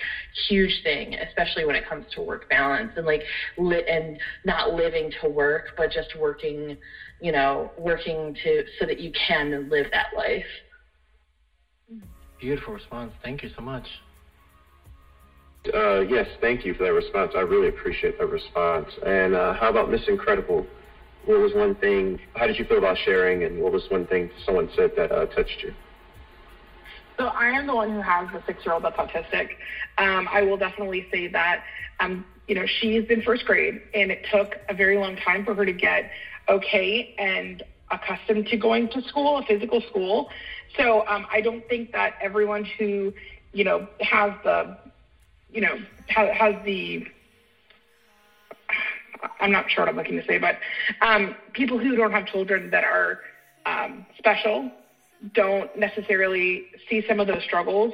huge thing especially when it comes to work balance and like lit and not living to work but just working you know, working to so that you can live that life. Beautiful response. Thank you so much. Uh, yes, thank you for that response. I really appreciate that response. And uh, how about Miss Incredible? What was one thing? How did you feel about sharing? And what was one thing someone said that uh, touched you? So I am the one who has the six-year-old that's autistic. Um, I will definitely say that. Um, you know, she's in first grade, and it took a very long time for her to get okay and accustomed to going to school, a physical school. So um, I don't think that everyone who, you know, has the, you know, has, has the, I'm not sure what I'm looking to say, but um, people who don't have children that are um, special don't necessarily see some of those struggles.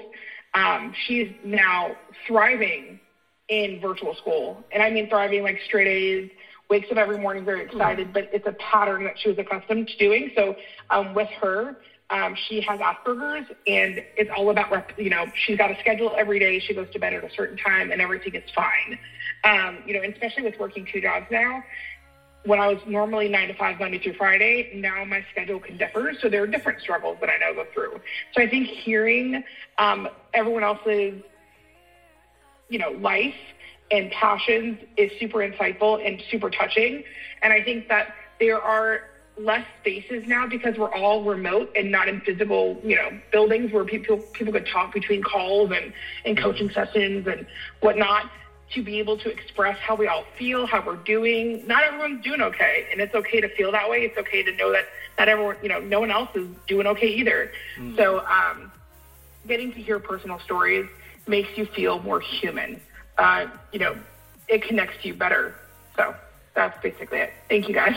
Um, she's now thriving in virtual school, and I mean thriving like straight A's wakes up every morning very excited, mm. but it's a pattern that she was accustomed to doing. So um, with her, um, she has Asperger's, and it's all about, rep- you know, she's got a schedule every day. She goes to bed at a certain time, and everything is fine. Um, you know, especially with working two jobs now, when I was normally nine to five, Monday through Friday, now my schedule can differ. So there are different struggles that I now go through. So I think hearing um, everyone else's, you know, life and passions is super insightful and super touching. And I think that there are less spaces now because we're all remote and not in physical, you know, buildings where people people could talk between calls and, and coaching sessions and whatnot to be able to express how we all feel, how we're doing. Not everyone's doing okay, and it's okay to feel that way. It's okay to know that not everyone, you know, no one else is doing okay either. Mm. So, um, getting to hear personal stories makes you feel more human. Uh, you know, it connects you better. So that's basically it. Thank you guys.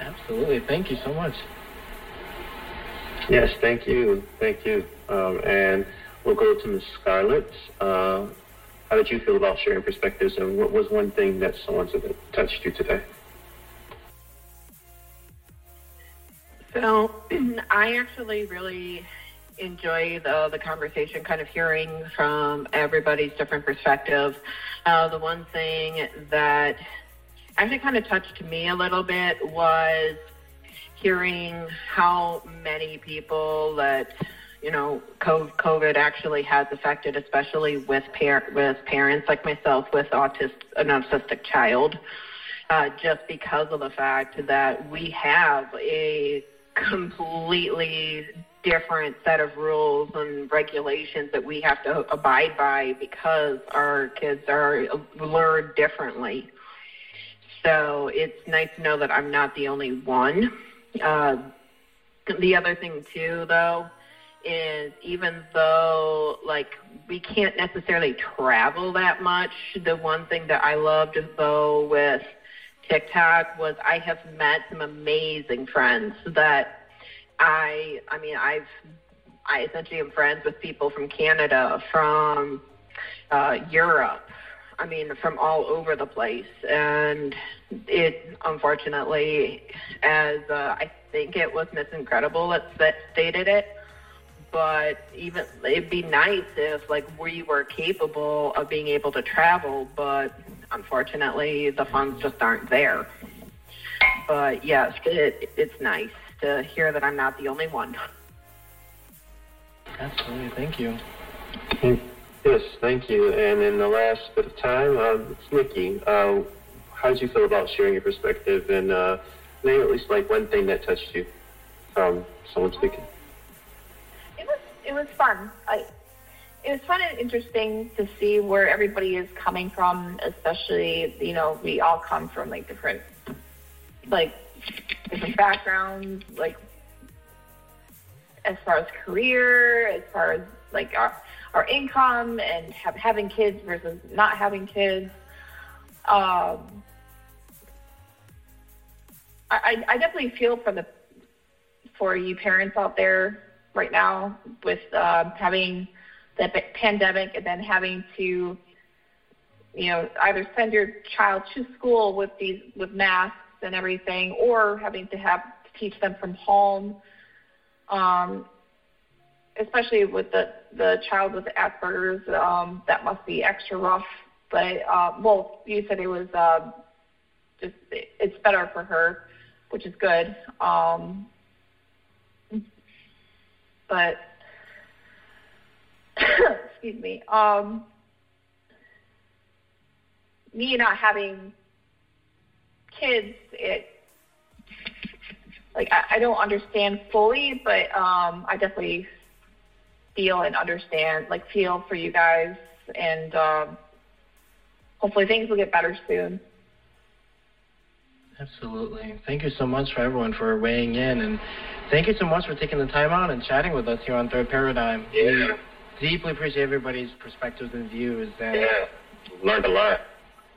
Absolutely. Thank you so much. Yes, thank you. Thank you. Um, and we'll go to Ms. Scarlett. Uh, how did you feel about sharing perspectives, and what was one thing that someone said that touched you today? So, *clears throat* I actually really enjoy the the conversation, kind of hearing from everybody's different perspective. Uh, the one thing that actually kind of touched me a little bit was hearing how many people that you know COVID actually has affected, especially with par- with parents like myself with autistic an autistic child, uh, just because of the fact that we have a completely different set of rules and regulations that we have to abide by because our kids are lured differently. So it's nice to know that I'm not the only one. Uh, the other thing too, though, is even though like we can't necessarily travel that much, the one thing that I loved though with TikTok was I have met some amazing friends that I I mean I've I essentially am friends with people from Canada, from uh, Europe, I mean, from all over the place. And it, unfortunately, as uh, I think it was Miss Incredible that, that stated it, but even it'd be nice if like we were capable of being able to travel, but unfortunately the funds just aren't there. But yes, it, it's nice to hear that I'm not the only one. Absolutely, thank you. Yes, thank you. And in the last bit of time, uh, it's Nikki. Uh, how did you feel about sharing your perspective and uh, maybe at least like one thing that touched you from someone speaking? It was it was fun. I, it was fun and interesting to see where everybody is coming from, especially you know we all come from like different like different backgrounds, like as far as career, as far as like our our income and have, having kids versus not having kids. Um, I, I definitely feel for the for you parents out there right now with uh, having the pandemic and then having to you know either send your child to school with these with masks and everything or having to have to teach them from home um, especially with the the child with Asperger's, um, that must be extra rough. But uh, well, you said it was uh, just it's better for her, which is good. Um, but *coughs* excuse me. Um, me not having kids, it like I, I don't understand fully, but um, I definitely feel and understand, like feel for you guys, and um, hopefully things will get better soon. Absolutely. Thank you so much for everyone for weighing in, and thank you so much for taking the time out and chatting with us here on Third Paradigm. Yeah. We deeply appreciate everybody's perspectives and views. And yeah, learned a lot.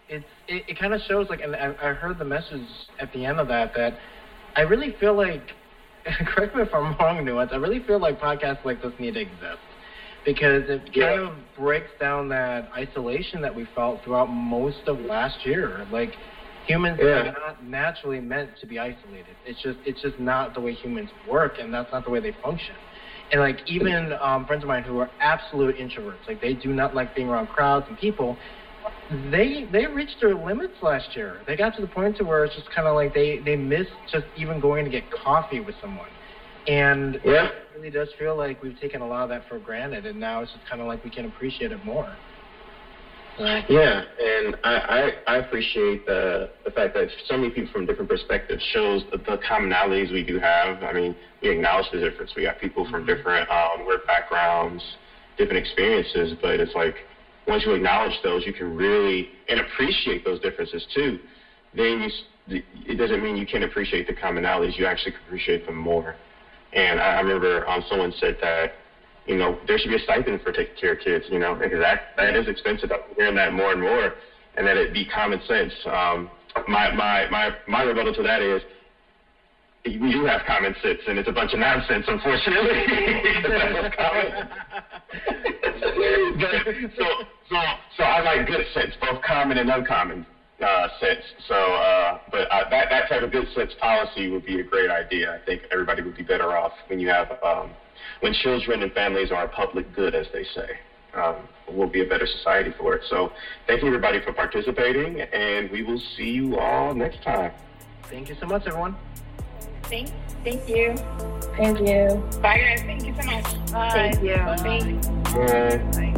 It's it, it kind of shows like, and I, I heard the message at the end of that that I really feel like *laughs* correct me if I'm wrong, Nuance. I really feel like podcasts like this need to exist because it yeah. kind of breaks down that isolation that we felt throughout most of last year. Like humans yeah. are not naturally meant to be isolated. It's just it's just not the way humans work, and that's not the way they function. And like even um, friends of mine who are absolute introverts, like they do not like being around crowds and people. They they reached their limits last year. They got to the point to where it's just kind of like they they missed just even going to get coffee with someone, and Yeah. it really does feel like we've taken a lot of that for granted, and now it's just kind of like we can appreciate it more. So, Yeah, and I, I, I appreciate the the fact that so many people from different perspectives shows the, the commonalities we do have. I mean, we acknowledge the difference. We got people from different um, work backgrounds, different experiences, but it's like once you acknowledge those, you can really and appreciate those differences too. Then you, it doesn't mean you can't appreciate the commonalities. You actually appreciate them more. And I, I remember um, someone said that you know, there should be a stipend for taking care of kids, you know, because that, that is expensive. I'm hearing that more and more, and that it be common sense. Um, my, my, my, my rebuttal to that is we do have common sense, and it's a bunch of nonsense, unfortunately. *laughs* *laughs* so, so, so I like good sense, both common and uncommon uh, sense. So, uh, but uh, that, that type of good sense policy would be a great idea. I think everybody would be better off when you have um, when children and families are a public good, as they say. Um, we'll be a better society for it. So, thank you everybody for participating, and we will see you all next time. thank you so much, everyone. Thank, thank you. Thank you. Bye, guys. Thank you so much. Bye. Thank you. Bye. Thanks. Bye. Bye.